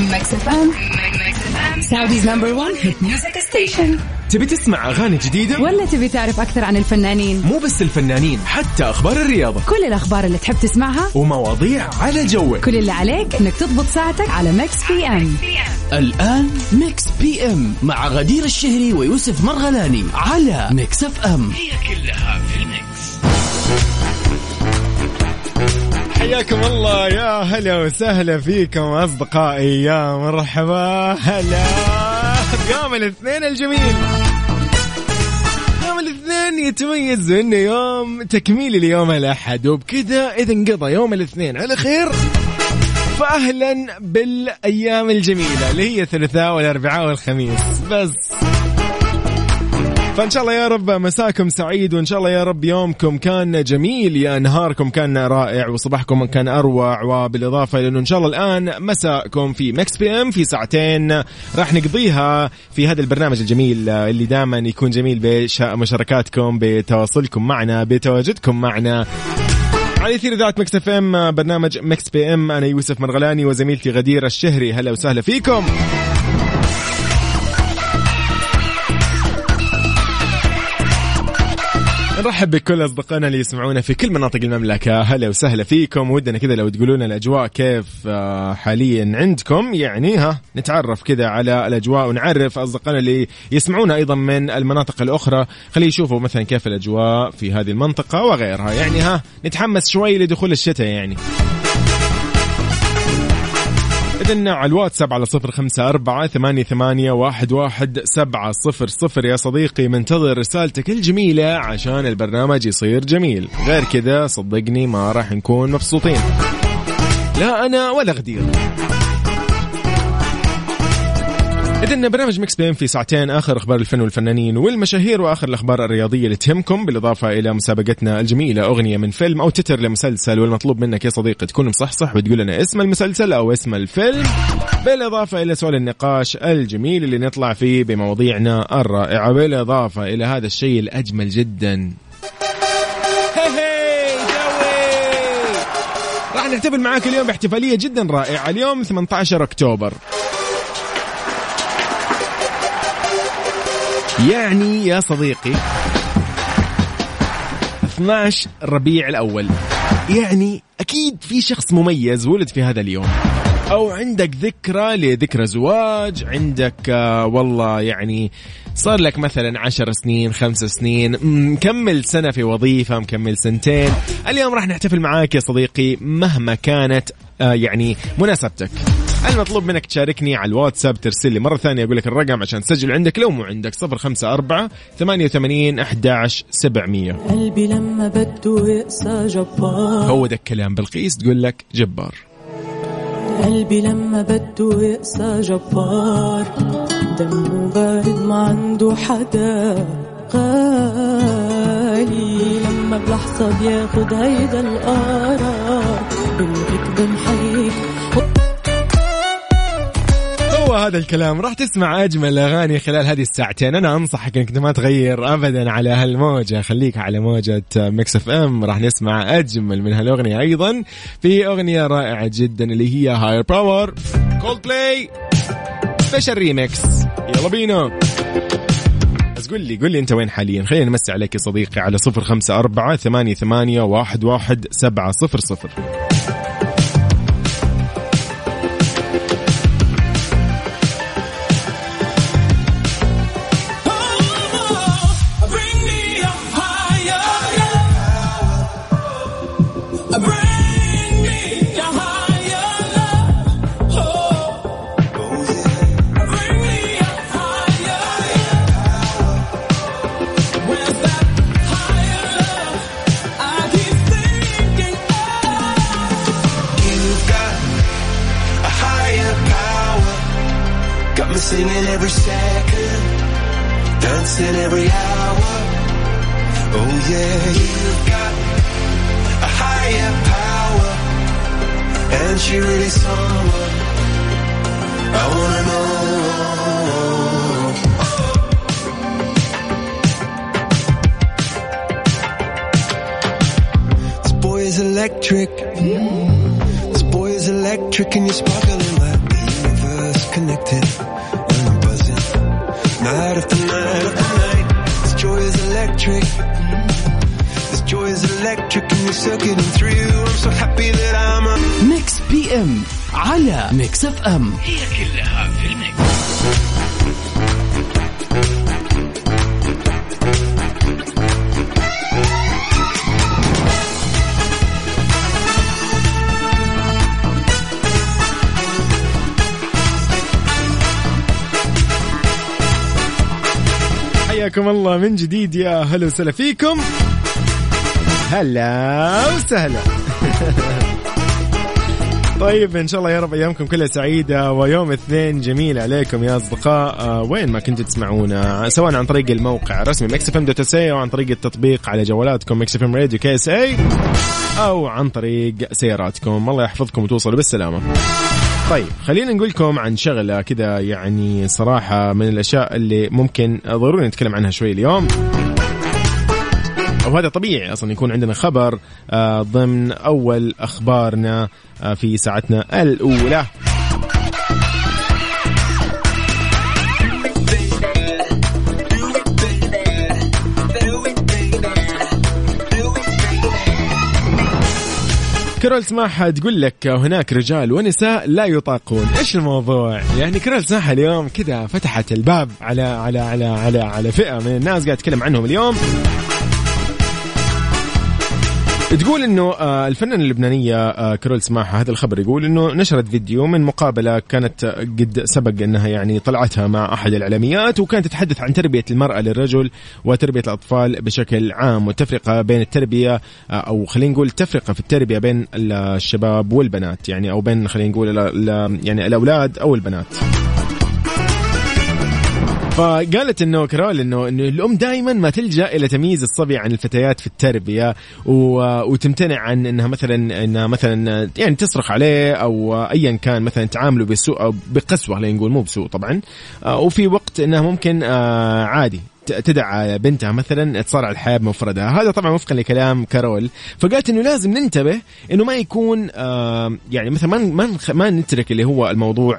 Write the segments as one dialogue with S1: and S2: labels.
S1: Mix FM Saudi's number 1 hit music station
S2: تبي تسمع أغاني جديدة؟
S1: ولا تبي تعرف أكثر عن الفنانين؟
S2: مو بس الفنانين حتى أخبار الرياضة.
S1: كل الأخبار اللي تحب تسمعها
S2: ومواضيع على جوك.
S1: كل اللي عليك إنك تضبط ساعتك على Mix PM
S3: الآن Mix PM مع غدير الشهري ويوسف مرغلاني على Mix FM هي كلها في ال mix
S2: حياكم الله يا هلا وسهلا فيكم أصدقائي. يا مرحبا. هلا. يوم الاثنين الجميل. يوم الاثنين يتميز إنه يوم تكميل ليوم الاحد وبكذا إذا انقضى يوم الاثنين. على خير. فاهلا بالأيام الجميلة اللي هي الثلاثاء والأربعاء والخميس. بس. فإن شاء الله يا رب مساكم سعيد وإن شاء الله يا رب يومكم كان جميل يا نهاركم كان رائع وصباحكم كان أروع وبالإضافة لأنه إن شاء الله الآن مساءكم في Mix PM في ساعتين راح نقضيها في هذا البرنامج الجميل اللي دائما يكون جميل بمشاركاتكم بتواصلكم معنا بتواجدكم معنا. على أثير إذاعة Mix FM برنامج Mix PM أنا يوسف مرغلاني وزميلتي غدير الشهري هلا وسهلا فيكم. نرحب بكل أصدقائنا اللي يسمعونا في كل مناطق المملكة. هلا وسهلا فيكم. ودنا كذا لو تقولون الأجواء كيف آه، حاليا عندكم. يعني ها نتعرف كذا على الأجواء ونعرف أصدقائنا اللي يسمعونا أيضا من المناطق الأخرى. خليه يشوفوا مثلا كيف الأجواء في هذه المنطقة وغيرها. يعني ها نتحمس شوي لدخول الشتاء يعني. إذن على الواتساب على صفر خمسة أربعة ثمانية, ثمانية واحد, واحد سبعة صفر صفر. يا صديقي منتظر رسالتك الجميلة عشان البرنامج يصير جميل. غير كذا صدقني ما راح نكون مبسوطين. لا أنا ولا غدير. إذن برنامج مكس بين في ساعتين آخر أخبار الفن والفنانين والمشاهير وآخر الأخبار الرياضية اللي تهمكم بالإضافة إلى مسابقتنا الجميلة أغنية من فيلم أو تتر لمسلسل والمطلوب منك يا صديقي تكون مصحصح وتقول لنا اسم المسلسل أو اسم الفيلم. بالإضافة إلى سؤال النقاش الجميل اللي نطلع فيه بمواضيعنا الرائعة بالإضافة إلى هذا الشيء الأجمل جدا. راح نحتفل معاك اليوم باحتفالية جدا رائعة اليوم 18 أكتوبر. يعني يا صديقي 12 ربيع الأول. يعني أكيد في شخص مميز ولد في هذا اليوم. أو عندك ذكرى لذكرى زواج عندك آه والله يعني صار لك مثلا عشر سنين خمس سنين مكمل سنة في وظيفة مكمل سنتين. اليوم راح نحتفل معاك يا صديقي مهما كانت آه يعني مناسبتك. المطلوب منك تشاركني على الواتساب ترسل لي مرة ثانية أقول لك الرقم عشان تسجل عندك لو مو عندك صفر خمسة أربعة ثمانية وثمانين أحداش سبعمية.
S4: قلبي لما بده يقسى جبار.
S2: هو ده الكلام بلقيس تقول لك جبار.
S4: قلبي لما بده يقسى جبار. دمه بارد ما عنده حدا غالي. لما بلحظة بياخد هيدا القرار بلغيك بنحييك.
S2: هو هذا الكلام. راح تسمع أجمل أغاني خلال هذه الساعتين. أنا أنصحك إنك ما تغير ابدا على هالموجة. خليك على موجة Mix FM. راح نسمع أجمل من هالأغنية. أيضا في أغنية رائعة جدا اللي هي Higher Power Coldplay special remix يلا بينا. بس قول لي قول لي أنت وين حاليا؟ خلينا نمسي عليك يا صديقي على صفر خمسة أربعة ثمانية ثمانية واحد واحد سبعة صفر صفر.
S5: Dancing every hour. Oh yeah, you've got a higher power, and she really someone I wanna know. This boy is electric. This boy is electric, and you're sparkling like the universe. drifting electric and you're circuiting through. I'm so happy that I'm a
S3: ميكس بي ام على ميكس اف ام
S2: حياكم الله من جديد يا هلا وسهلا فيكم هلا وسهلا. طيب إن شاء الله يا رب أيامكم كلها سعيدة ويوم اثنين جميل عليكم يا أصدقاء. آه، وين ما كنتوا تسمعونا سواء عن طريق الموقع الرسمي Mix FM dot SA عن طريق التطبيق على جوالاتكم Mix FM Radio KSA أو عن طريق سياراتكم. الله يحفظكم وتوصلوا بالسلامة. طيب خلينا نقول لكم عن شغلة كذا يعني صراحة من الأشياء اللي ممكن ضروري نتكلم عنها شوي اليوم. وهذا طبيعي أصلا يكون عندنا خبر آه، ضمن أول أخبارنا آه، في ساعتنا الأولى. كرول سماحة تقول لك هناك رجال ونساء لا يطاقون. إيش الموضوع؟ يعني كرول سماحة اليوم كذا فتحت الباب على على على على على فئة من الناس قاعد اتكلم عنهم اليوم. تقول إنه آه، الفنانة اللبنانية آه، كارول سماحة هذا الخبر يقول إنه نشرت فيديو من مقابلة كانت آه، قد سبق إنها يعني طلعتها مع أحد الإعلاميات وكانت تتحدث عن تربية المرأة للرجل وتربية الأطفال بشكل عام والتفرقه بين التربية أو خلينا نقول تفرقة في التربية بين الشباب والبنات يعني أو بين خلينا نقول يعني الأولاد أو البنات. فقالت إنه كرول إنه إنه الأم دائما ما تلجأ إلى تمييز الصبي عن الفتيات في التربية. وتمتنع عن إنها مثلا إنها مثلا يعني تصرخ عليه أو ايا كان مثلا تعامله بسوء أو بقسوة خلينا نقول مو بسوء طبعا آه، وفي وقت إنها ممكن آه، عادي ت- تدع بنتها مثلا تصارع الحياة بمفردها. هذا طبعا وفقا لكلام كارول. فقالت إنه لازم ننتبه إنه ما يكون يعني مثلا ما ما ما نترك اللي هو الموضوع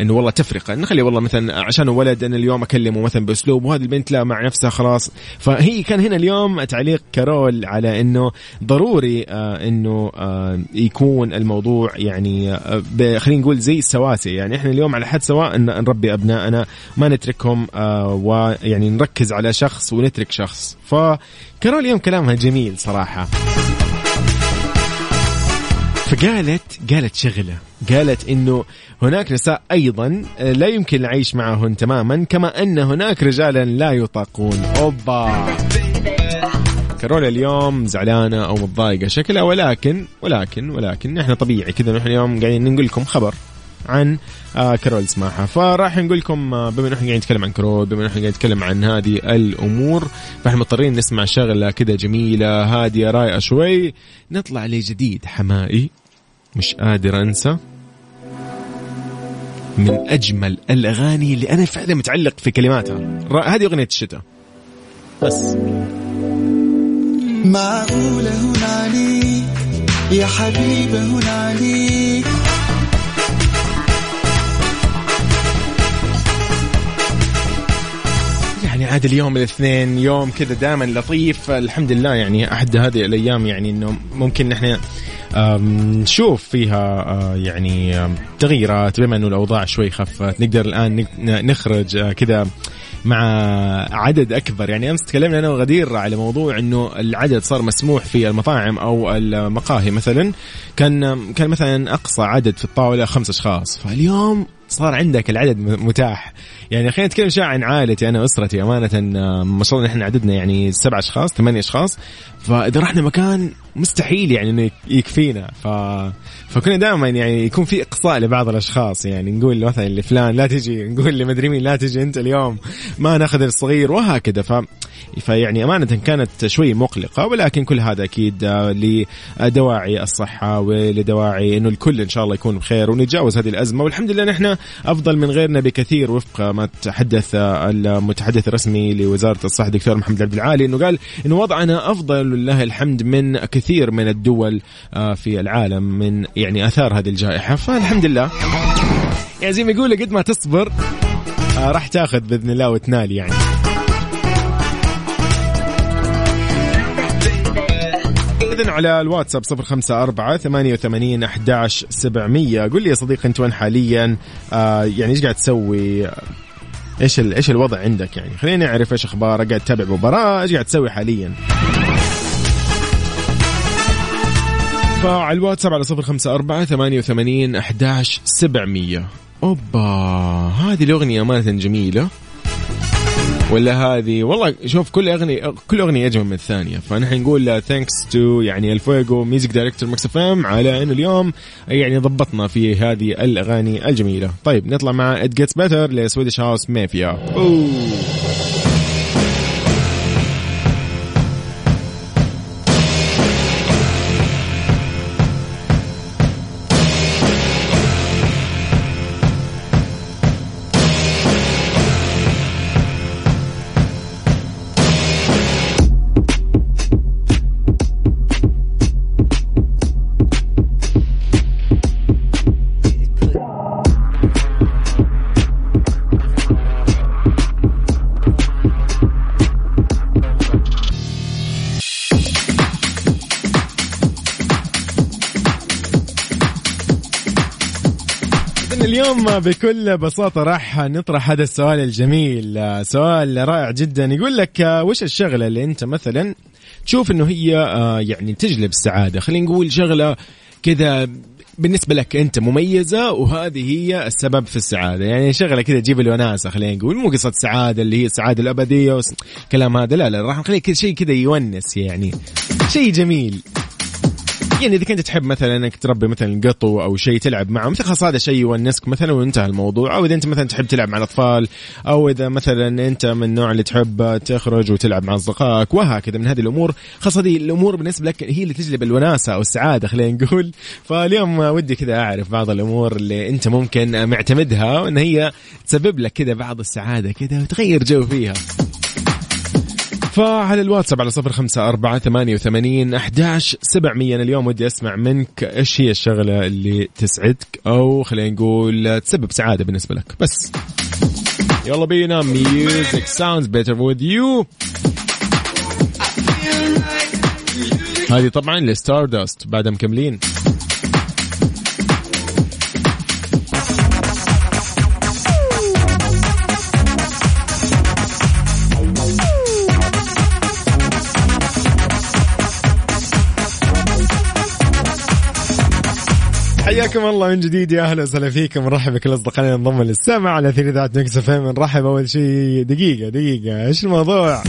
S2: إنه والله تفرقة. نخلي والله مثلا عشان ولد أنا اليوم أكلمه مثلا بأسلوب وهذه البنت لا مع نفسها خلاص. فهي كان هنا اليوم تعليق كارول على إنه ضروري آه إنه يكون الموضوع يعني آه خلينا نقول زي السواسي. يعني إحنا اليوم على حد سواء نربي أبنائنا ما نتركهم آه ويعني نركز على شخص ونترك شخص. فكارول اليوم كلامها جميل صراحة. فقالت قالت شغلة. قالت إنه هناك نساء أيضا لا يمكن العيش معهن تماما كما أن هناك رجالا لا يطاقون. أوبا. كارولا اليوم زعلانة أو متضايقة شكلها ولكن ولكن ولكن إحنا طبيعي كذا. نحن اليوم قاعدين نقول لكم خبر. عن آه كارول سماحة. فراح نقول لكم آه بما إنه إحنا قاعدين نتكلم عن كارول بما إنه إحنا قاعدين نتكلم عن هذه الأمور فإحنا مضطرين نسمع شغلة كذا جميلة هادية رايقه شوي. نطلع لجديد حمائي مش قادر أنسى. من أجمل الأغاني اللي أنا فعلا متعلق في كلماتها. هذه أغنية الشتاء. بس.
S5: معقولة هون عليك يا حبيبة هون عليك
S2: يعني عاد اليوم الاثنين يوم كذا دائما لطيف. الحمد لله يعني أحد هذه الأيام يعني إنه ممكن نحن نشوف فيها آه، يعني تغييرات. بما إنه الأوضاع شوي خفت نقدر الآن نخرج آه، كذا مع عدد أكبر. يعني أمس تكلمنا أنا وغدير على موضوع إنه العدد صار مسموح في المطاعم أو المقاهي مثلا. كان كان مثلا أقصى عدد في الطاولة خمس أشخاص. فاليوم صار عندك العدد متاح. يعني خلينا نتكلم شوي عن عائلتي أنا وأسرتي. أمانة ما شاء الله نحن عددنا يعني سبع أشخاص ثمانية أشخاص. فإذا رحنا مكان مستحيل يعني إنه يك- يكفينا. ف فكنا دائما يعني يكون في إقصاء لبعض الأشخاص. يعني نقول مثلا لفلان لا تجي نقول لمدري مين لا تجي أنت اليوم ما نأخذ الصغير وهكذا. ف فيعني أمانة كانت شوي مقلقة ولكن كل هذا أكيد آه، لدواعي الصحة ولدواعي إنه الكل إن شاء الله يكون بخير ونتجاوز هذه الأزمة. والحمد لله نحن أفضل من غيرنا بكثير وفق ما تحدث آه، المتحدث الرسمي لوزارة الصحة دكتور محمد عبد العالي إنه قال إنه وضعنا أفضل لله الحمد من كثير من الدول آه، في العالم من يعني آثار هذه الجائحة. فالحمد لله يعني زي ما يقول قد ما تصبر آه راح تاخذ بإذن الله وتنال يعني. إذن على الواتساب صفر خمسة أربعة ثمانية وثمانين أحداش سبعمية. قل لي يا صديقي أنت وين حاليا؟ آه يعني إيش قاعد تسوي؟ إيش إيش الوضع عندك يعني؟ خليني أعرف إيش أخبارك قاعد تتابع مباراة إيش قاعد تسوي حاليا؟ فعلى الواتساب على صفر خمسة أربعة ثمانية وثمانين أحداش سبعمية. أوبا هذه الأغنية أمانة جميلة. ولا هذه والله شوف كل أغنية كل أغنية أجمل من الثانية. فنحن نقول thanks to يعني الفويجو music director Mix FM على إنه اليوم يعني ضبطنا في هذه الأغاني الجميلة. طيب نطلع مع It Gets Better ل Swedish House Mafia أوه. اليوم بكل بساطة راح نطرح هذا السؤال الجميل. سؤال رائع جدا. يقول لك وش الشغلة اللي أنت مثلا تشوف أنه هي آه، يعني تجلب السعادة؟ خلينا نقول شغلة كذا بالنسبة لك أنت مميزة وهذه هي السبب في السعادة. يعني شغلة كذا تجيب الوناسة خلينا نقول. مو قصة سعادة اللي هي السعادة الأبدية وكلام هذا. لا لا راح نخلي كذا شيء كذا يونس يعني. شيء جميل. يعني إذا كنت تحب مثلا إنك تربي مثلا قطو أو شيء تلعب معه مثل خلاص هذا شيء يونسك مثلا وانتهى الموضوع. أو إذا أنت مثلا تحب تلعب مع الأطفال أو إذا مثلا أنت من النوع اللي تحب تخرج وتلعب مع أصدقائك وهكذا. من هذه الأمور خاصه هذه الأمور بالنسبة لك هي اللي تجلب الوناسة أو السعادة خلينا نقول. فاليوم ودي كذا أعرف بعض الأمور اللي أنت ممكن معتمدها وإن هي تسبب لك كذا بعض السعادة كذا وتغير جو فيها. فعلى الواتساب على صفر خمسة أربعة ثمانية وثمانين أحداش سبعمية. اليوم ودي أسمع منك إيش هي الشغلة اللي تسعدك أو خلينا نقول تسبب سعادة بالنسبة لك. بس. يلا بينا. Music Sounds Better with You هذه طبعا ل Stardust بعدها مكملين. حياكم الله من جديد يا أهلا وسهلا فيكم. نرحب بكل أصدقائنا انضموا للسماع على إذاعة Mix FM. نرحب أول شيء. دقيقة دقيقة. إيش الموضوع؟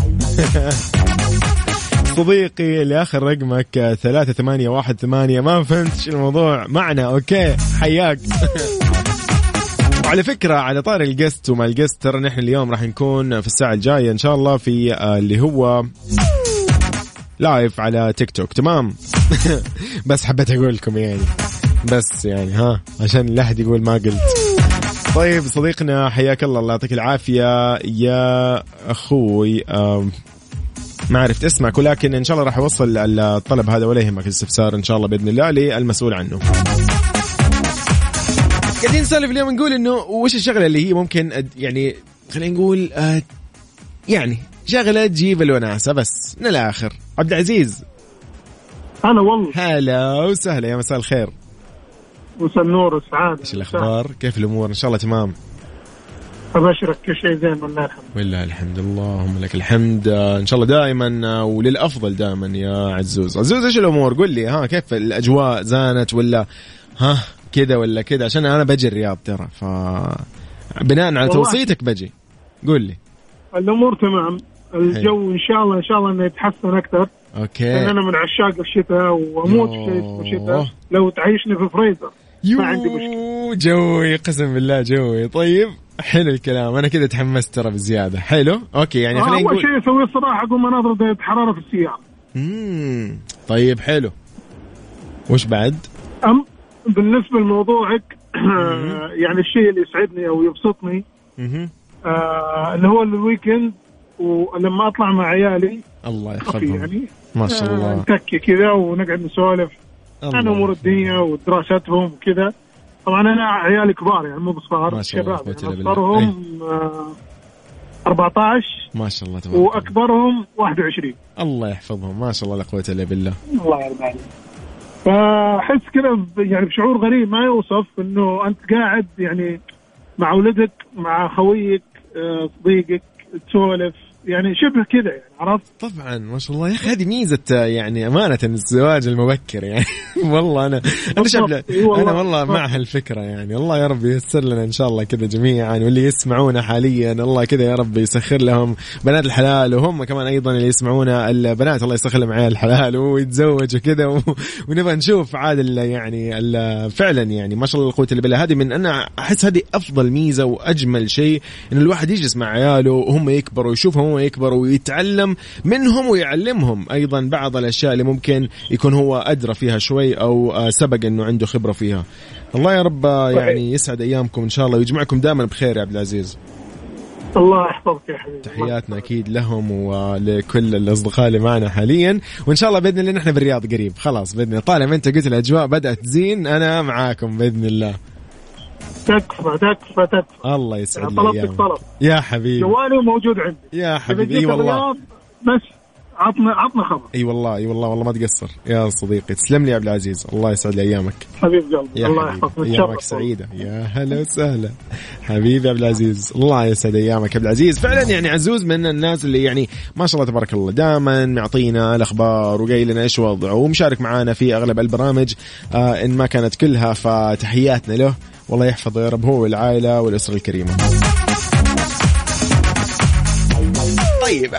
S2: صديقي اللي اخر رقمك ثلاثة ثمانية واحد ثمانية. ما الموضوع. معنا okay. حياك. وعلى فكرة على طاري ال guest ومع ال guest ترى نحن اليوم راح نكون في الساعة الجاية إن شاء الله في آه، اللي هو لايف على تيك توك تمام؟ بس حبيت أقول لكم يعني. بس يعني ها عشان لا احد يقول ما قلت. طيب صديقنا حياك الله الله يعطيك العافية. يا أخوي آم، ما عرفت اسمك ولكن إن شاء الله راح أوصل الطلب هذا ولا يهمك الاستفسار إن شاء الله بإذن الله للمسؤول عنه. قاعدين نسولف اليوم نقول إنه وش الشغلة اللي هي ممكن يعني خلينا نقول آه، يعني شغلة تجيب الوناسة بس من الآخر. عبد العزيز.
S6: هلا والله.
S2: هلا وسهلا يا مساء الخير.
S6: مساء النور والسعادة
S2: إيش الأخبار؟ كيف الأمور؟ إن شاء الله تمام.
S6: أبشرك كل شيء زين والله الحمد
S2: ولله الحمد اللهم لك الحمد آه، إن شاء الله دائما آه، وللأفضل دائما يا عزوز. عزوز إيش الأمور؟ قل لي ها كيف الأجواء زانت ولا ها كذا ولا كذا عشان أنا بجي الرياض ترى ف بناء على
S6: والله.
S2: توصيتك بجي. قل لي.
S6: الأمور تمام الجو إن شاء الله إن شاء الله إنه يتحسن أكثر لأن
S2: okay.
S6: أنا من عشاق الشتاء وأموت في شيء اسمه
S2: يوه.
S6: شتاء لو تعيشني في فريزر
S2: يو
S6: ما عندي مشكلة.
S2: جوي قسم بالله جوي. طيب حلو الكلام. أنا كذا تحمست ترى بزيادة. حلو؟ okay يعني
S6: آه،
S2: خلينا نقول
S6: شيء أسويه الصراحة أقوم أناظر درجة حرارة في السيارة.
S2: مم. طيب حلو. وش بعد؟
S6: أم بالنسبة لموضوعك يعني الشيء اللي يسعدني أو يبسطني. آه اللي هو الويكند ولما أطلع مع عيالي
S2: الله يحفظهم
S6: يعني
S2: ما شاء
S6: آه،
S2: الله
S6: نتكي كذا ونقعد نسولف. عن أمور الدنيا ودراستهم وكذا. طبعا أنا عيالي كبار يعني مو بصغار شباب. يعني
S2: بالله.
S6: اصغرهم آه، 14
S2: ما شاء الله تبارك.
S6: وأكبرهم 21
S2: الله يحفظهم. ما شاء الله لا قوه الا بالله
S6: الله يرضى عليك. فأحس كذا يعني بشعور غريب ما يوصف إنه أنت قاعد يعني مع ولدك مع خويك آه، صديقك تسولف. يعني شبه كذا يعني. عرفت؟
S2: طبعا ما شاء الله. يا أخي هذه ميزة يعني أمانة الزواج المبكر يعني. والله أنا أنا شاب.
S6: أنا والله
S2: مع هالفكرة يعني. الله يا رب ييسر لنا إن شاء الله كذا جميعا واللي يسمعونا حاليا الله كذا يا رب يسخر لهم بنات الحلال وهم كمان أيضا اللي يسمعونا البنات الله يسخر لهم عيال الحلال ويتزوجوا كذا و- ونبغى نشوف عاد يعني ال- فعلا يعني. ما شاء الله القوة الا بالله هذه من أنا أحس هذه أفضل ميزة وأجمل شيء إن الواحد يجلس مع عياله وهم يكبروا يشوفهم هم يكبروا ويتعلم منهم ويعلمهم أيضا بعض الأشياء اللي ممكن يكون هو أدرى فيها شوي أو آه، سبق إنه عنده خبرة فيها. الله يا رب آه، يعني يسعد أيامكم إن شاء الله ويجمعكم دائما بخير يا عبد العزيز.
S6: الله يحفظك يا حبيبي.
S2: تحياتنا أكيد لهم ولكل الأصدقاء اللي معنا حاليا. وإن شاء الله بإذن الله نحن بالرياض قريب. خلاص بإذن الله. طالما أنت قلت الأجواء بدأت تزين أنا معاكم بإذن الله.
S6: تكفى تكفى تكفى.
S2: الله يسعد لي
S6: طلبتك طلب.
S2: يا حبيبي.
S6: جوالي موجود عندي.
S2: يا حبيبي. إي والله.
S6: بس عطنا عطنا خبر.
S2: إي والله إي والله والله ما تقصر. يا صديقي تسلم لي يا عبد العزيز. الله يسعد لي أيامك.
S6: حبيب قلبي.
S2: يا
S6: الله
S2: حبيبي.
S6: يحفظك. أيامك
S2: سعيدة. يا هلا وسهلا. حبيبي عبد العزيز. الله يسعد أيامك عبد العزيز. فعلا يعني عزوز من الناس اللي يعني ما شاء الله تبارك الله دائما معطينا الأخبار وقايل لنا إيش وضعه ومشارك معانا في أغلب البرامج آه إن ما كانت كلها فتحياتنا له. والله يحفظه يا رب هو والعائلة والأسرة الكريمة. طيب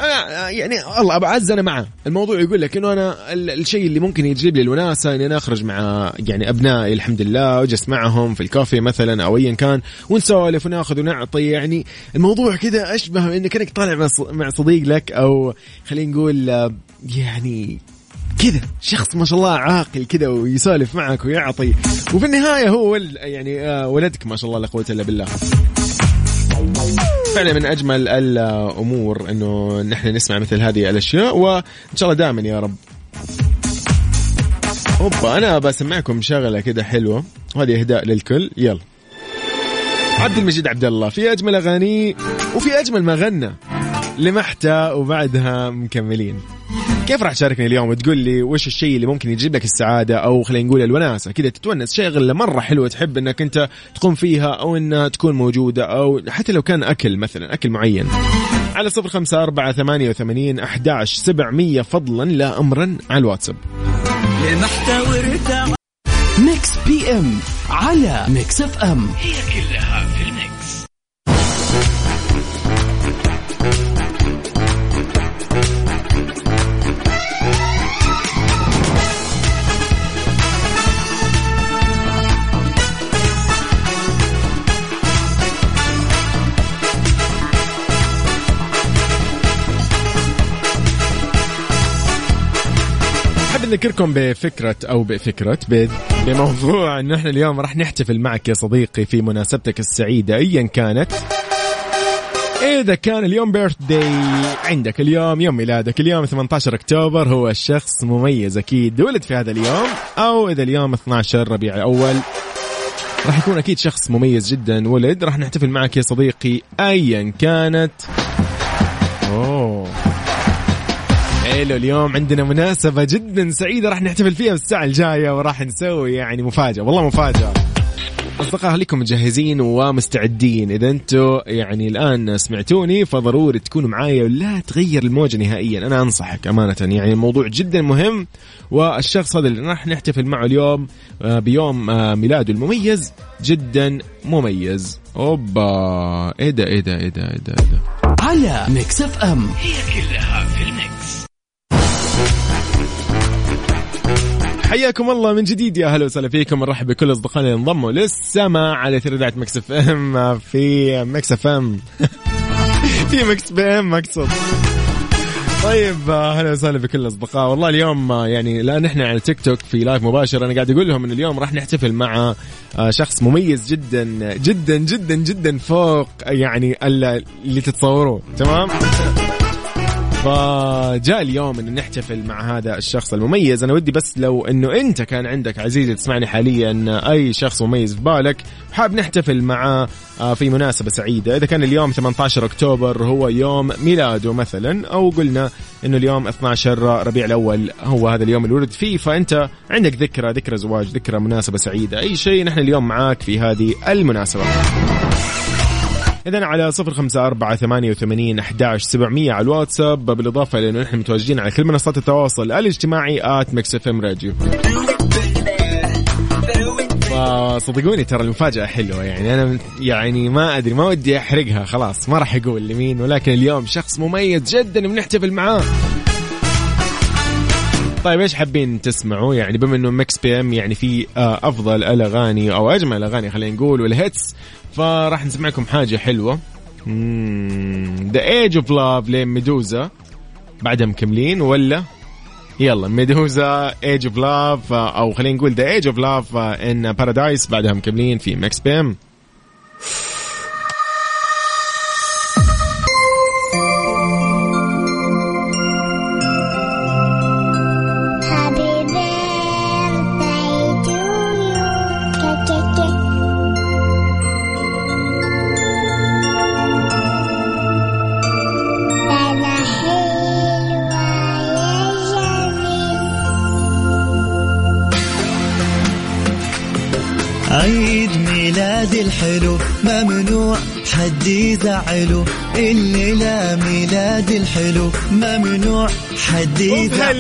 S2: يعني والله أبو عز أنا معه. الموضوع يقول لك إنه أنا ال- الشيء اللي ممكن يجيب لي الوناسة إني أنا أخرج مع يعني أبنائي الحمد لله وأجلس معهم في الكافي مثلا أو ايا كان ونسولف ونأخذ ونعطي. يعني الموضوع كذا أشبه انك أنك طالع مع صديق لك أو خلينا نقول آه، يعني كذا شخص ما شاء الله عاقل كذا ويسولف معك ويعطي. وفي النهاية هو ول يعني آه، ولدك ما شاء الله لا قوة إلا بالله. فعلا من أجمل الأمور إنه نحن نسمع مثل هذه الأشياء وإن شاء الله دائما يا رب. أوبا أنا بسمعكم شغلة كده حلوة. وهذه إهداء للكل. يلا. عبد المجيد عبد الله في أجمل أغاني وفي أجمل ما غنى لمحتى وبعدها مكملين. كيف راح تشاركني اليوم وتقول لي وش الشيء اللي ممكن يجيب لك السعادة أو خلينا نقول الوناسة؟ كذا تتونس شغلة مرة حلوة تحب إنك أنت تقوم فيها أو انها تكون موجودة أو حتى لو كان أكل مثلا أكل معين. على صفر خمسة أربعة ثمانية وثمانين أحداش سبعمية فضلا لا أمرا على الواتساب.
S3: ميكس بي إم على ميكس إف إم.
S2: أحب نذكركم بفكرة أو بفكرة بموضوع أنه إحنا اليوم راح نحتفل معك يا صديقي في مناسبتك السعيدة أيا كانت. إذا كان اليوم بيرث داي عندك اليوم يوم ميلادك اليوم 18 أكتوبر هو شخص مميز أكيد ولد في هذا اليوم أو إذا اليوم 12 ربيع الأول. راح يكون أكيد شخص مميز جدا ولد راح نحتفل معك يا صديقي أيا كانت. أوه. حلو اليوم عندنا مناسبة جدا سعيدة. راح نحتفل فيها الساعة الجاية وراح نسوي يعني مفاجأة. والله مفاجأة. أصدقاء خليكم مجهزين ومستعدين. إذا أنتم يعني الآن سمعتوني فضروري تكونوا معايا ولا تغير الموجة نهائيا. أنا أنصحك أمانة. يعني الموضوع جدا مهم والشخص هذا اللي راح نحتفل معه اليوم آه، بيوم آه، ميلاده المميز جدا مميز. أوبا. إيه ده إيه ده إيه ده إيه ده, إيه ده.
S3: على Mix FM.
S2: حياكم الله من جديد يا أهلا وسهلا فيكم. نرحب بكل أصدقائنا اللي انضموا للسماع على إذاعة مكس إف إم. في مكس إف إم. في مكس بي إم مقصد طيب أهلا وسهلا بكل الاصدقاء والله اليوم يعني الان إحنا على تيك توك في live مباشر. أنا قاعد أقول لهم إن اليوم راح نحتفل مع آه، شخص مميز جدا جدا جدا جدا فوق يعني ال- اللي تتصوروه تمام؟ فجاء اليوم انه نحتفل مع هذا الشخص المميز. أنا ودي بس لو إنه أنت كان عندك عزيزي تسمعني حاليا أي شخص مميز في بالك حاب نحتفل معاه في مناسبة سعيدة. إذا كان اليوم 18 أكتوبر هو يوم ميلاده مثلا أو قلنا أنه اليوم 12 ربيع الأول هو هذا اليوم اللي ولد فيه. فأنت عندك ذكرى ذكرى زواج ذكرى مناسبة سعيدة أي شيء نحن اليوم معاك في هذه المناسبة. إذا على صفر خمسة أربعة ثمانية وثمانين أحداش سبعمية على الواتساب بالإضافة لأنه نحن متواجدين على كل منصات التواصل الاجتماعي at Mix FM Radio. صدقوني ترى المفاجأة حلوة يعني أنا يعني ما أدري ما ودي أحرقها خلاص ما راح أقول لمين ولكن اليوم شخص مميز جدا بنحتفل معاه. طيب إيش حابين تسمعوا؟ يعني بما إنه Mix PM يعني في آه، أفضل الأغاني أو أجمل الاغاني خلينا نقول وال hits فراح نسمعكم حاجة حلوة. The Age of Love ل Meduza. بعدها مكملين ولا؟ يلا Meduza Age of Love أو خلينا نقول The Age of Love in Paradise بعدها مكملين في
S7: Mix P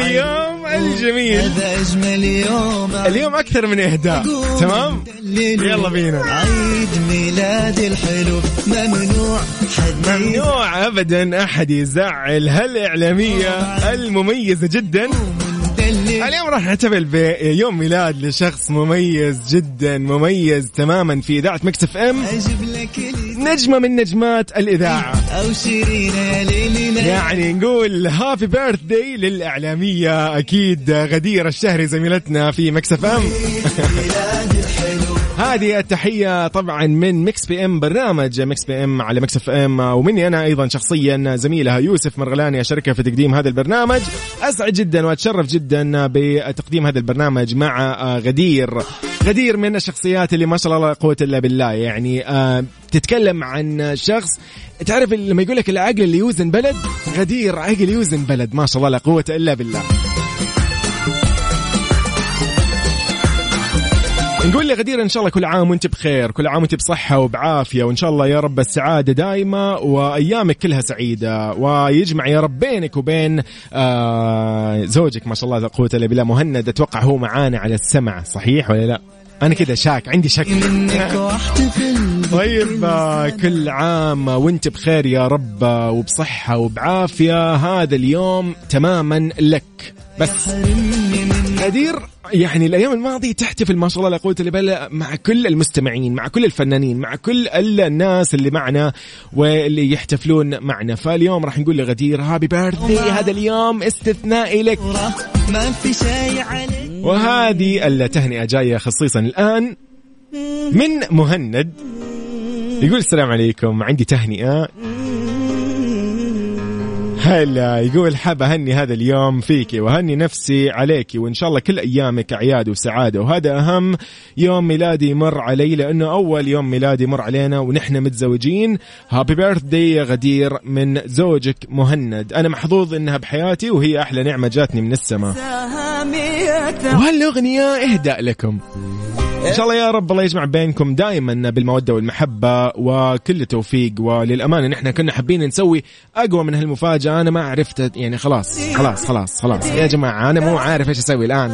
S2: اليوم الجميل
S7: هذا أجمل يوم.
S2: اليوم أكثر من اهداء تمام؟ يلا بينا.
S7: عيد ميلادي الحلو. ممنوع حد
S2: ممنوع ابدا أحد يزعل. هالإعلامية المميزة جدا.
S7: يدلل
S2: اليوم راح نحتفل بيوم ميلاد لشخص مميز جدا مميز تماما في إذاعة مكسف
S7: إم.
S2: نجمة من نجمات الإذاعة.
S7: أو شيرين
S2: يعني نقول happy birthday للإعلامية أكيد غدير الشهري زميلتنا في
S7: Mix FM.
S2: هذه التحية طبعا من Mix PM برنامج Mix PM على Mix FM. ومني أنا أيضا شخصيا زميلها يوسف مرغلاني أشاركها في تقديم هذا البرنامج. أسعد جدا وأتشرف جدا بتقديم هذا البرنامج مع آه، غدير. غدير من الشخصيات اللي ما شاء الله لا قوة إلا بالله. يعني آه، تتكلم عن شخص تعرف لما يقول لك العقل اللي يوزن بلد غدير عقل يوزن بلد ما شاء الله لا قوة إلا بالله. نقول لغدير إن شاء الله كل عام وأنت بخير كل عام وأنت بصحة وبعافية وإن شاء الله يا رب السعادة دائمة وأيامك كلها سعيدة ويجمع يا رب بينك وبين آه زوجك ما شاء الله لا قوة إلا بالله مهند أتوقع هو معانا على السمع صحيح ولا لا؟ أنا كذا شاك عندي شك. طيب كل عام وأنت بخير يا رب وبصحة وبعافية هذا اليوم تماما لك. بس. غدير يعني الأيام الماضية تحتفل ما شاء الله لا قوة الا بالله مع كل المستمعين مع كل الفنانين مع كل الناس اللي معنا واللي يحتفلون معنا. فاليوم راح نقول لغدير هابي بيرثدي. هذا اليوم استثنائي لك.
S7: ما في شيء عليك.
S2: وهذه التهنئة جاية خصيصا الآن من مهند. يقول السلام عليكم. عندي تهنئة. هلا يقول حاب أهني هذا اليوم فيك وهني نفسي عليك وإن شاء الله كل أيامك اعياد وسعادة وهذا أهم يوم ميلادي مر علي لأنه أول يوم ميلادي مر علينا ونحن متزوجين. هابي بيرث داي يا غدير من زوجك مهند. أنا محظوظ إنها بحياتي وهي أحلى نعمة جاتني من السماء. وهالأغنية إهداء لكم. إن شاء الله يا رب الله يجمع بينكم دائما بالمودة والمحبة وكل التوفيق. وللأمانة نحن كنا حابين نسوي أقوى من هالمفاجأة. أنا ما عرفت يعني خلاص خلاص خلاص خلاص. يا جماعة أنا مو عارف إيش أسوي الآن.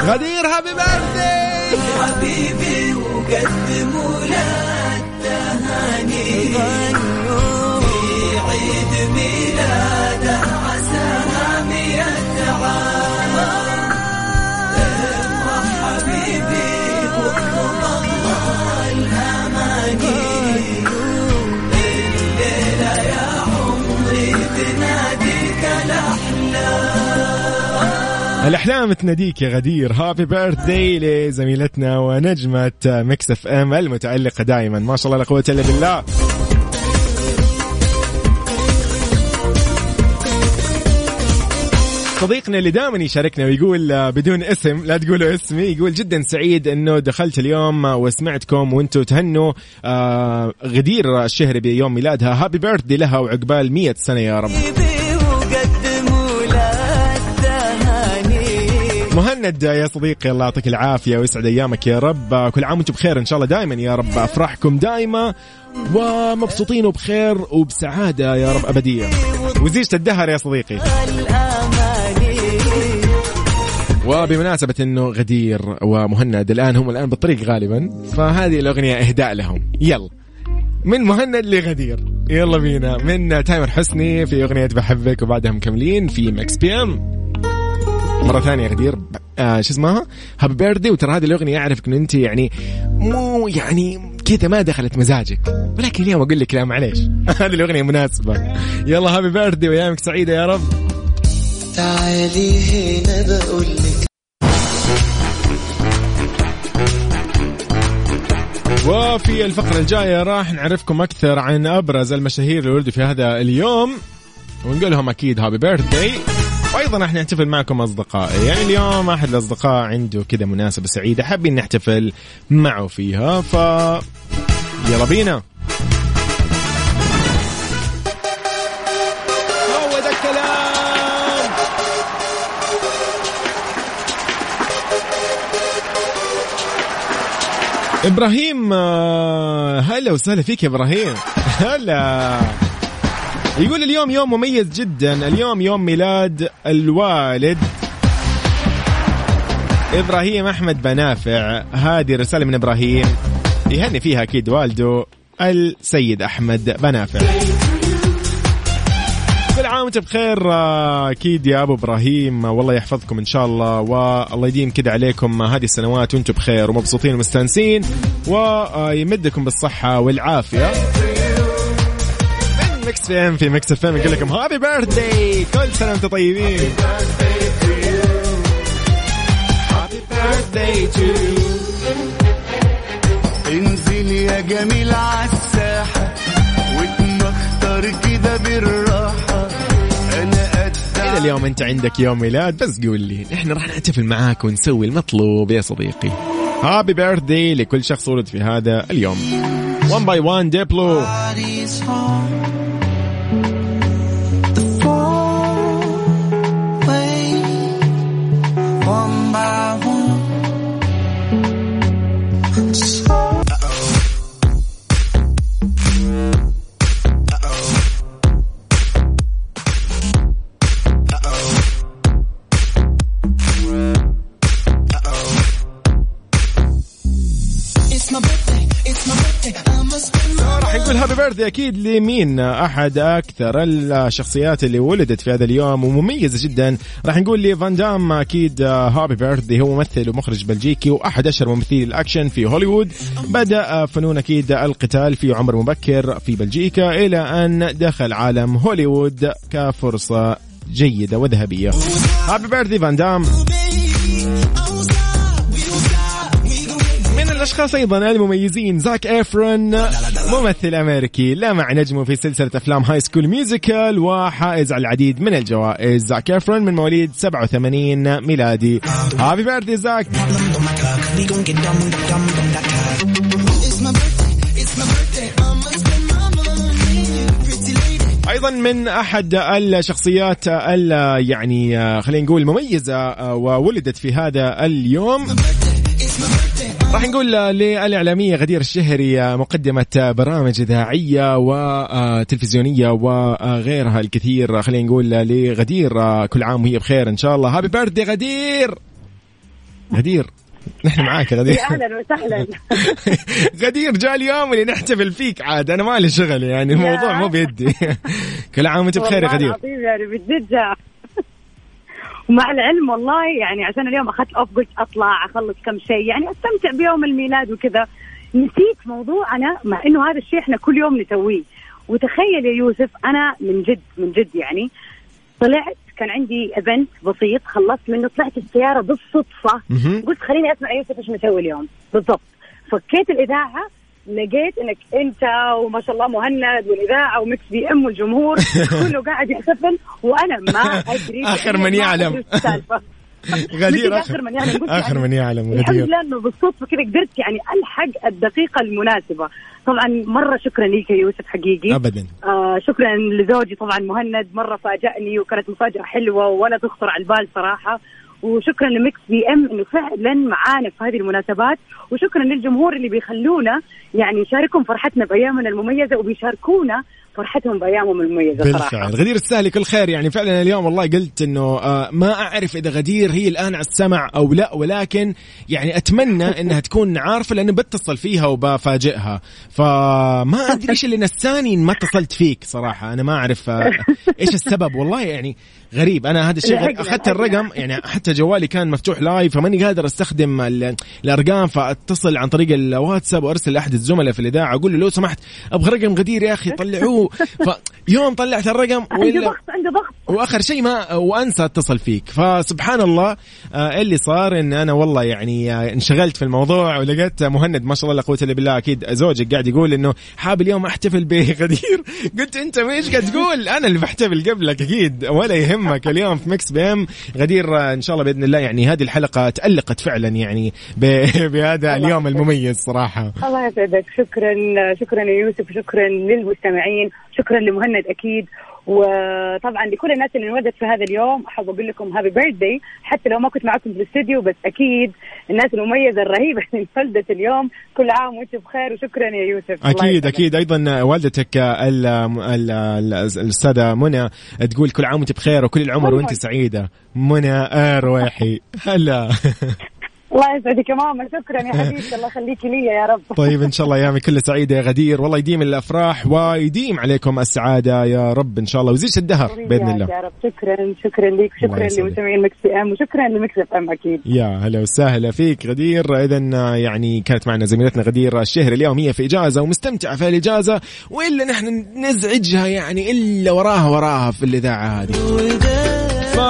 S2: غدير هابي بيرثدي
S7: حبيبي وقدموا الأحلام تناديك
S2: يا غدير. happy birthday لزميلتنا ونجمة Mix FM المتالقه دائما ما شاء الله لا قوة إلا بالله. صديقنا اللي دائما يشاركنا ويقول آه، بدون اسم لا تقولوا اسمي يقول جدا سعيد إنه دخلت اليوم آه، وسمعتكم وأنتم تهنوا آه، غدير الشهري بيوم ميلادها. happy birthday لها وعقبال 100 سنة يا رب. مهند يا صديقي. الله يعطيك العافية ويسعد أيامك يا رب. كل عام وأنتم بخير إن شاء الله دائما يا رب. افراحكم دائمه ومبسوطين وبخير وبسعادة يا رب ابديه وزيجة الدهر يا صديقي. وبمناسبة إنه غدير ومهند الآن هم الآن بالطريق غالبا فهذه الأغنية إهداء لهم. يلا. من مهند لغدير. يلا بينا. من تامر حسني في أغنية بحبك وبعدها مكملين في Mix PM. مرة ثانية غدير. آه شو اسمها؟ هابي بيردي وترى هذه الأغنية أعرفك إن أنت يعني مو يعني كذا ما دخلت مزاجك. ولكن اليوم أقول لك لا معليش. هذه الأغنية مناسبة. يلا هابي بيردي وأيامك سعيدة يا رب.
S7: تعالي هنا بقول لك.
S2: وفي الفقرة الجاية راح نعرفكم أكثر عن أبرز المشاهير اللي ولدوا في هذا اليوم. ونقول لهم أكيد هابي بيرثداي وأيضا راح نحتفل معكم أصدقائي. يعني اليوم أحد الأصدقاء عنده كذا مناسبة سعيدة حابين نحتفل معه فيها ف يلا بينا. إبراهيم آه، هلا وسهلا فيك يا إبراهيم. هلا. يقول اليوم يوم مميز جدا. اليوم يوم ميلاد الوالد. إبراهيم أحمد بنافع هذه رساله من إبراهيم. يهني فيها أكيد والده السيد أحمد بنافع. كل عام وأنت بخير أكيد يا أبو إبراهيم. والله يحفظكم إن شاء الله والله يديم كده عليكم هذه السنوات وأنتم بخير ومبسوطين ومستانسين ويمدكم بالصحة والعافية. Mix PM في Mix FM يقول لكم happy birthday كل سنة وأنتم طيبين.
S7: انزل يا جميل عالساحة واتمختر كده بالراحة. أنا قد
S2: إذا اليوم أنت عندك يوم ميلاد بس قول لي نحن راح نحتفل معاك ونسوي المطلوب يا صديقي. هابي بيرثدي لكل شخص ولد في هذا اليوم. 1 باي 1 ديبلو
S7: one by one. birthday
S2: أكيد لمين أحد أكثر الشخصيات اللي ولدت في هذا اليوم ومميزة جدا. راح نقول لفان دام أكيد happy birthday هو ممثل ومخرج بلجيكي وأحد أشهر ممثلي الأكشن في هوليوود. بدأ فنون أكيد القتال في عمر مبكر في بلجيكا إلى أن دخل عالم هوليوود كفرصة جيدة وذهبية. happy birthday فان دام. من الاشخاص أيضا المميزين. زاك إفرون ممثل أمريكي لمع نجمه في سلسلة أفلام High School Musical وحائز على العديد من الجوائز. زاك إفرون من مواليد 87 ميلادي. happy birthday زاك. أيضا من أحد الشخصيات ال يعني خلينا نقول مميزة آه، وولدت في هذا اليوم. راح نقول للإعلامية غدير الشهري مقدمة برامج إذاعية وتلفزيونية وغيرها الكثير. خلينا نقول لغدير كل عام وهي بخير إن شاء الله. هابي بيرثدي غدير! غدير نحن معاك يا غدير.
S8: أهلا وسهلا.
S2: غدير جاء اليوم اللي نحتفل فيك عاد. أنا مالي شغل يعني الموضوع مو بيدي. كل عام وأنت بخير يا غدير.
S8: العظيم يعني بجد ومع العلم والله يعني عشان اليوم أخذت off قلت أطلع أخلص كم شيء يعني أستمتع بيوم الميلاد وكذا. نسيت موضوعنا مع إنه هذا الشيء إحنا كل يوم نسويه. وتخيل يا يوسف أنا من جد من جد يعني طلعت كان عندي event بسيط خلصت منه طلعت السيارة
S2: بالصدفة.
S8: قلت خليني أسمع يوسف إيش مسوي اليوم. بالضبط. فكيت الإذاعة لقيت إنك أنت وما شاء الله مهند والاذاعه و Mix PM والجمهور كله قاعد يحتفل وأنا ما أدري
S2: آخر من يعلم. غدير
S8: مثل آخر من يعلم.
S2: آخر
S8: يعني
S2: من يعلم
S8: الحمد
S2: غدير.
S8: لله إنه بالصدفة كذا قدرت يعني ألحق الدقيقة المناسبة. طبعا مرة شكرا لك يا يوسف حقيقي.
S2: ابدا.
S8: آه شكرا لزوجي طبعا مهند. مرة فاجأني وكانت مفاجأة حلوة ولا تخطر على البال صراحة. وشكرا لميكس بي إم إنه فعلا معانا في هذه المناسبات. وشكرا للجمهور اللي بيخلونا يعني يشاركهم فرحتنا بأيامنا المميزة وبيشاركونا فرحتهم بأيامهم المميزة صراحة.
S2: بالفعل. غدير تستاهلي كل خير. يعني فعلا اليوم والله قلت إنه آه ما أعرف إذا غدير هي الآن على السمع أو لا ولكن يعني أتمنى إنها تكون عارفة لأنه بتصل فيها وبفاجئها. فما أدري إيش اللي نساني ما اتصلت فيك صراحة. أنا ما أعرف آه إيش السبب. والله يعني غريب. أنا هذا الشيء اخذت. الرقم يعني حتى جوالي كان مفتوح لايف فماني قادر أستخدم ال- الأرقام فأتصل عن طريق الواتساب وأرسل لأحد الزملاء في الإذاعة. أقول له لو سمحت أبغى رقم غدير يا أخي طلعوه. فيوم طلعت الرقم
S8: عندي
S2: ولا
S8: ضغط عندي ضغط.
S2: وآخر شيء ما وأنسى اتصل فيك. فسبحان الله آه، اللي صار إن أنا والله يعني آه، انشغلت في الموضوع ولقيت مهند ما شاء الله لا قوة إلا بالله أكيد زوجك قاعد يقول إنه حاب اليوم أحتفل بغدير. قلت أنت إيش قاعد تقول؟ أنا اللي بحتفل قبلك أكيد ولا يهمك. اليوم في Mix PM غدير آه، إن شاء الله بإذن الله يعني هذه الحلقة تألقت فعلا يعني بهذا اليوم المميز صراحة.
S8: الله يسعدك. شكرا شكرا يا يوسف وشكرا للمستمعين شكرا لمهند أكيد. وطبعا لكل الناس اللي انولدت في هذا اليوم أحب أقول لكم هابي بيرثدي حتى لو ما كنت معكم في الاستديو بس أكيد الناس المميزة الرهيبة اللي انولدت اليوم. كل عام وأنتم بخير وشكرا يا يوسف. أكيد.
S2: أكيد. أيضا والدتك ال- ال- ال- الأستاذة منى تقول كل عام وأنت بخير وكل العمر وأنت سعيدة. منى اروحي هلا.
S8: الله يسعدك يا ماما شكرا يا حبيبتي الله يخليكي لي يا رب.
S2: طيب إن شاء الله ايامك كلها سعيدة يا غدير. والله يديم الأفراح ويديم عليكم السعادة يا رب إن شاء الله. وزيد الدهر بإذن
S8: يا
S2: الله.
S8: رب شكرا شكرا لك شكرا. لمستمعين Mix FM وشكرا ل Mix FM أكيد.
S2: يا هلا وسهلا فيك غدير. اذا يعني كانت معنا زميلتنا غدير الشهر اليوم هي في إجازة ومستمتعه في الإجازة وإلا نحن نزعجها يعني إلا وراها وراها في الإذاعة هذه.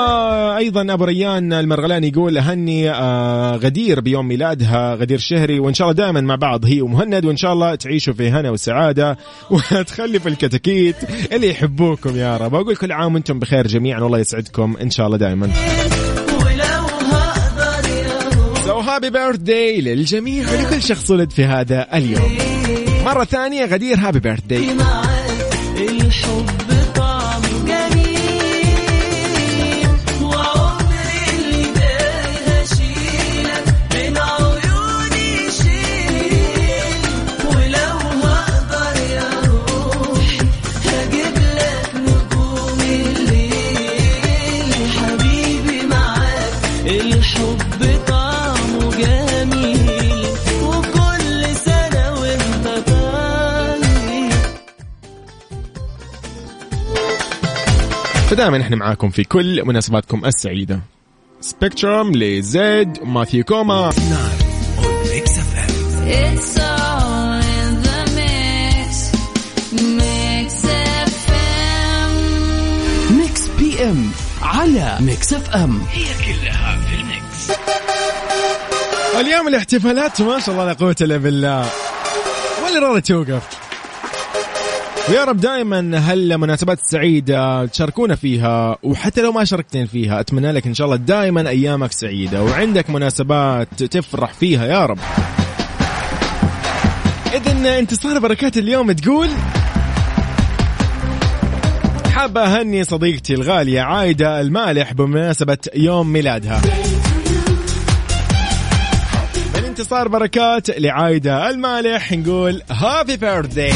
S2: فايضا أبو ريان المرغلاني يقول أهني آه غدير بيوم ميلادها غدير شهري وإن شاء الله دائما مع بعض هي ومهند وإن شاء الله تعيشوا في هنا وسعادة وتخلفوا الكتاكيت اللي يحبوكم يا رب. أقول كل عام وأنتم بخير جميعا والله يسعدكم إن شاء الله دائما. so happy birthday للجميع ولكل شخص ولد في هذا اليوم. مرة ثانية غدير
S7: happy birth
S2: فدائما إحنا معاكم في كل مناسباتكم السعيدة. Spectrum ل Zedd Matthew Koma
S1: It's all in the mix. Mix FM.
S3: Mix PM على Mix FM
S2: اليوم الاحتفالات ما شاء الله لا قوة إلا بالله. ولا راضي توقف. ويا رب دائما هالمناسبات السعيدة تشاركونا فيها وحتى لو ما شاركتين فيها أتمنى لك إن شاء الله دائما أيامك سعيدة وعندك مناسبات تفرح فيها يا رب. إذن انتصار بركات اليوم تقول حابة أهني صديقتي الغالية عايدة المالح بمناسبة يوم ميلادها. انتصار بركات لعايدة المالح نقول هابي بيرثداي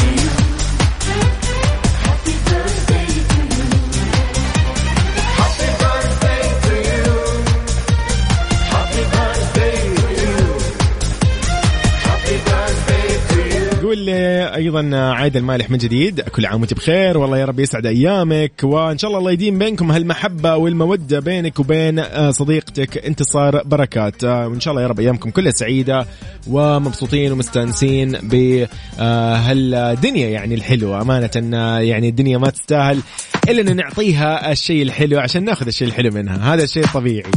S2: أيضا عايد المالح من جديد. كل عام وأنت بخير. والله يا رب يسعد أيامك. وإن شاء الله الله يديم بينكم هالمحبة والمودة بينك وبين صديقتك. انتصار بركات. وإن شاء الله يا رب أيامكم كلها سعيدة ومبسوطين ومستانسين بهالدنيا يعني الحلوة. أمانة يعني الدنيا ما تستاهل إلا إن نعطيها الشيء الحلو عشان ناخذ الشيء الحلو منها. هذا الشيء طبيعي.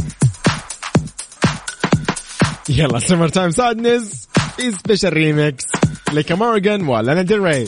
S2: يلا سمر تايم سادنس في سبيشال ريميكس ليكا مورغان ولانا ديل ري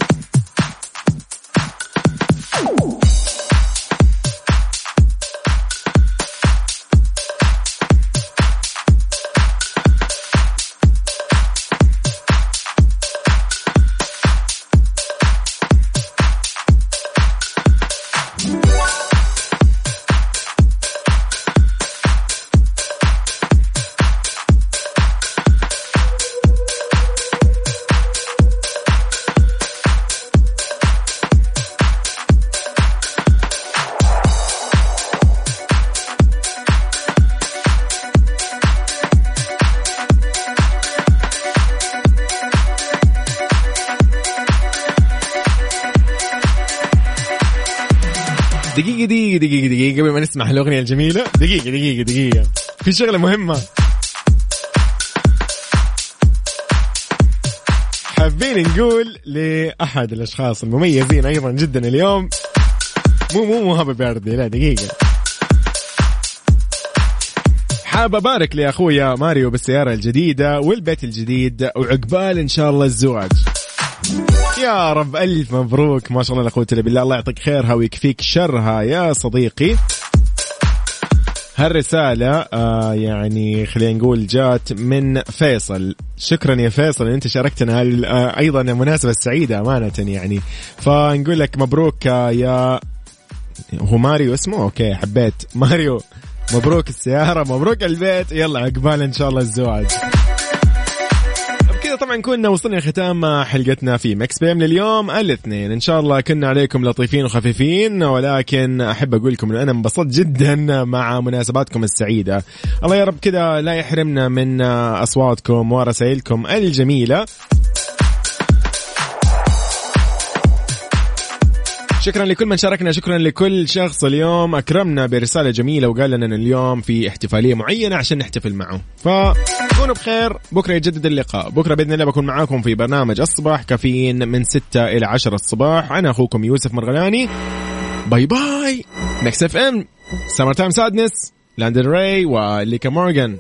S2: نسمع الأغنية الجميلة. دقيقة دقيقة دقيقة. في شغلة مهمة. حابين نقول لأحد الأشخاص المميزين أيضا جدا اليوم. مو مو مو هابي بيرثدي لا دقيقة. حاب أبارك لأخويا ماريو بالسيارة الجديدة والبيت الجديد وعقبال إن شاء الله الزواج. يا رب ألف مبروك. ما شاء الله الا بالله الله يعطيك خيرها ويكفيك شرها يا صديقي. هالرسالة آه يعني خلينا نقول جات من فيصل. شكرا يا فيصل إن أنت شاركتنا آه أيضا المناسبة السعيدة أمانة يعني. فنقول لك مبروك آه يا هو ماريو اسمه؟ okay حبيت. ماريو مبروك السيارة مبروك البيت. يلا عقبال إن شاء الله الزواج. بكذا طبعا كنا وصلنا لختام حلقتنا في Mix PM لليوم الاثنين. إن شاء الله كنا عليكم لطيفين وخفيفين ولكن أحب أقول لكم انه أنا انبسطت جدا مع مناسباتكم السعيدة. الله يا رب كذا لا يحرمنا من أصواتكم ورسائلكم الجميلة. شكرا لكل من شاركنا شكرا لكل شخص اليوم. أكرمنا برسالة جميلة وقال لنا إن اليوم في احتفالية معينة عشان نحتفل معه. فكونوا بخير بكرة يجدد اللقاء. بكرة بإذن الله بكون معاكم في برنامج الصباح كافيين من 6 إلى 10 الصباح. أنا أخوكم يوسف مرغلاني. باي باي. مكس اف ام سمر تايم سادنس لاندن راي وليكا مورغان.